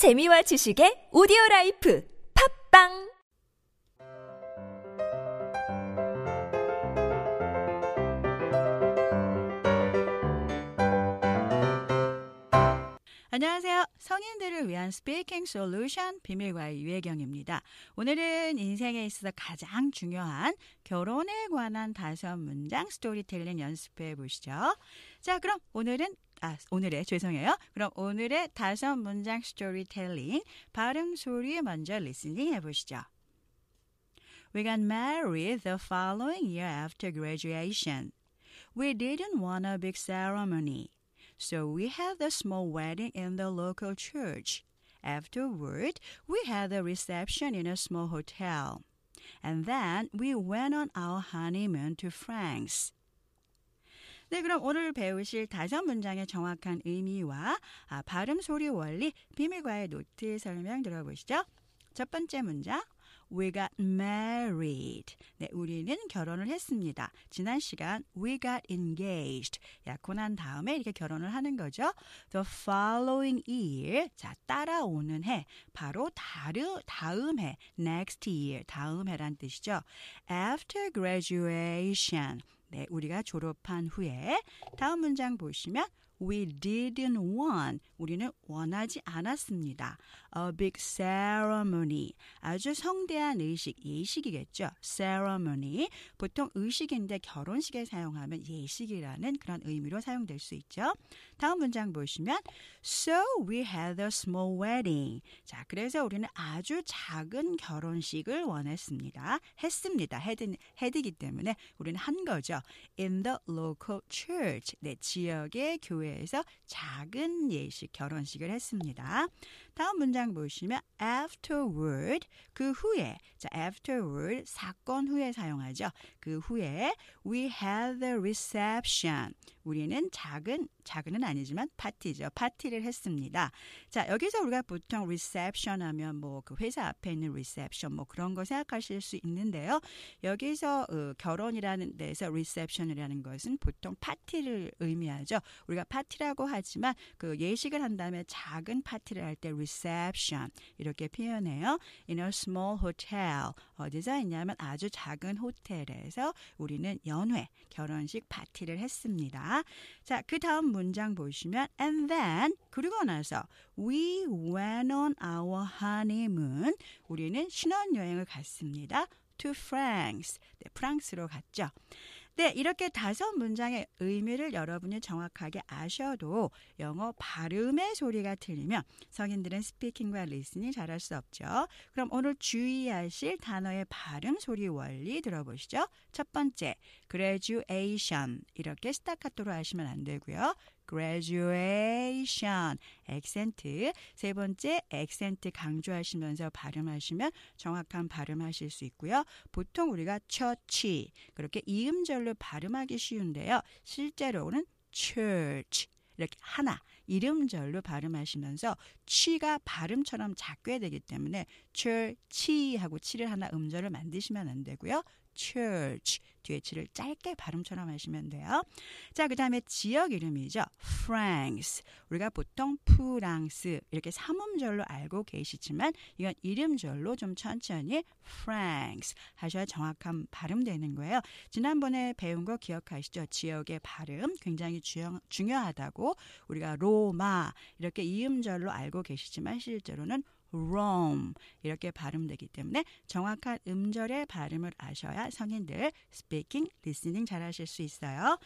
재미와 지식의 오디오 라이프 팟빵 안녕하세요. 성인들을 위한 speaking 솔루션 비밀과외 유혜경입니다. 오늘은 인생에 있어서 가장 중요한 결혼에 관한 다섯 문장 스토리텔링 연습해 보시죠. 자, 그럼 오늘은 아, 오늘의 죄송해요. 그럼 오늘의 다섯 문장 스토리텔링 발음 소리 먼저 리스닝 해 보시죠. We got married the following year after graduation. We didn't want a big ceremony. So we had a small wedding in the local church. Afterward, we had a reception in a small hotel. And then we went on our honeymoon to France. 네, 그럼 오늘 배우실 다섯 문장의 정확한 의미와 아, 발음 소리 원리 비밀과외 노트 설명 들어보시죠. 첫 번째 문장. We got married. 네, 우리는 결혼을 했습니다. 지난 시간 we got engaged. 약혼 한 다음에 이렇게 결혼을 하는 거죠. The following year. 자, 따라오는 해. 바로 다르, 다음 해. next year. 다음 해란 뜻이죠. After graduation. 네, 우리가 졸업한 후에 다음 문장 보시면 We didn't want. 우리는 원하지 않았습니다. A big ceremony. 아주 성대한 의식, 예식이겠죠. ceremony. 보통 의식인데 결혼식에 사용하면 예식이라는 그런 의미로 사용될 수 있죠. 다음 문장 보시면 So we had a small wedding. 자, 그래서 우리는 아주 작은 결혼식을 원했습니다. 했습니다. 헤드, 헤드기 때문에 우리는 한 거죠. In the local church. 네, 지역의 교회 에서 작은 예식, 결혼식을 했습니다. 다음 문장 보시면 afterward 그 후에 자 afterward 사건 후에 사용하죠. 그 후에 we had the reception 우리는 작은 작은은 아니지만 파티죠. 파티를 했습니다. 자 여기서 우리가 보통 reception 하면 뭐 그 회사 앞에 있는 reception 뭐 그런 거 생각하실 수 있는데요. 여기서 어, 결혼이라는 데서 reception이라는 것은 보통 파티를 의미하죠. 우리가 파티라고 하지만 그 예식을 한 다음에 작은 파티를 할때 reception 이렇게 표현해요. In a small hotel 어디서 했냐면 아주 작은 호텔에서 우리는 연회 결혼식 파티를 했습니다. 자, 그 다음 문장 보시면 and then 그리고 나서 we went on our honeymoon 우리는 신혼여행을 갔습니다. to France. 네, 프랑스로 갔죠. 네, 이렇게 다섯 문장의 의미를 여러분이 정확하게 아셔도 영어 발음의 소리가 틀리면 성인들은 speaking과 listening 잘할 수 없죠. 그럼 오늘 주의하실 단어의 발음 소리 원리 들어보시죠. 첫 번째, graduation 이렇게 스타카토로 하시면 안 되고요. Graduation 액센트 세 번째 액센트 강조하시면서 발음하시면 정확한 발음하실 수 있고요. 보통 우리가 처치 그렇게 이음절로 발음하기 쉬운데요. 실제로는 church 이렇게 하나 이름절로 발음하시면서 취가 발음처럼 작게 되기 때문에 church 하고 치를 하나 음절을 만드시면 안 되고요. Church 뒤에 치를 짧게 발음처럼 하시면 돼요. 자, 그 다음에 지역 이름이죠. France. 우리가 보통 프랑스 이렇게 삼음절로 알고 계시지만 이건 일음절로 좀 천천히 France 하셔야 정확한 발음 되는 거예요. 지난번에 배운 거 기억하시죠? 지역의 발음 굉장히 중요, 중요하다고 우리가 로마 이렇게 이음절로 알고 계시지만 실제로는 Rome 이렇게 발음되기 때문에 정확한 음절의 발음을 아셔야 성인들 speaking, listening 잘하실 수 있어요.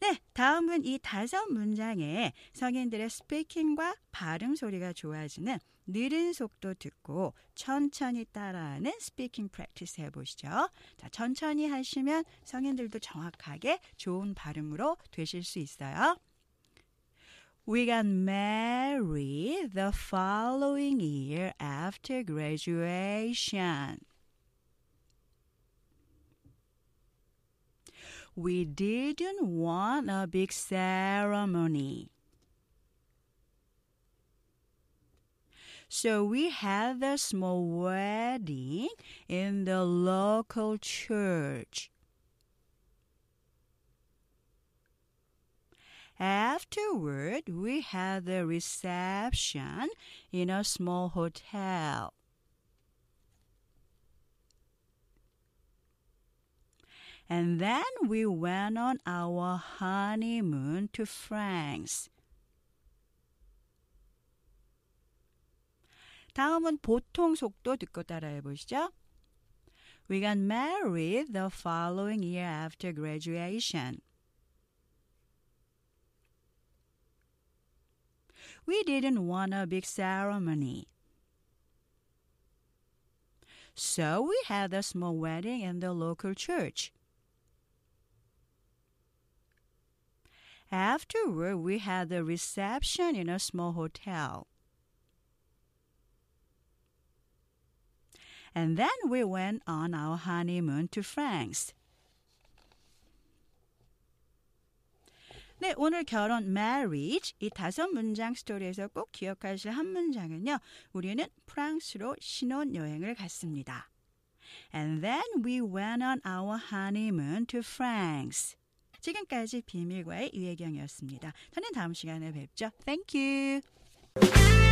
네, 다음은 이 다섯 문장에 성인들의 speaking과 발음 소리가 좋아지는 느린 속도 듣고 천천히 따라하는 speaking practice 해보시죠. 자, 천천히 하시면 성인들도 정확하게 좋은 발음으로 되실 수 있어요. We got married the following year after graduation. We didn't want a big ceremony. So we had a small wedding in the local church. Afterward, we had the reception in a small hotel. And then we went on our honeymoon to France. 다음은 보통 속도 듣고 따라해 보시죠. We got married the following year after graduation. We didn't want a big ceremony. So we had a small wedding in the local church. Afterward, we had a reception in a small hotel. And then we went on our honeymoon to France. 네, 오늘 결혼 marriage 이 다섯 문장 스토리에서 꼭 기억하실 한 문장은요. 우리는 프랑스로 신혼 여행을 갔습니다. And then we went on our honeymoon to France. 지금까지 비밀과의 유혜경이었습니다. 저는 다음 시간에 뵙죠. Thank you.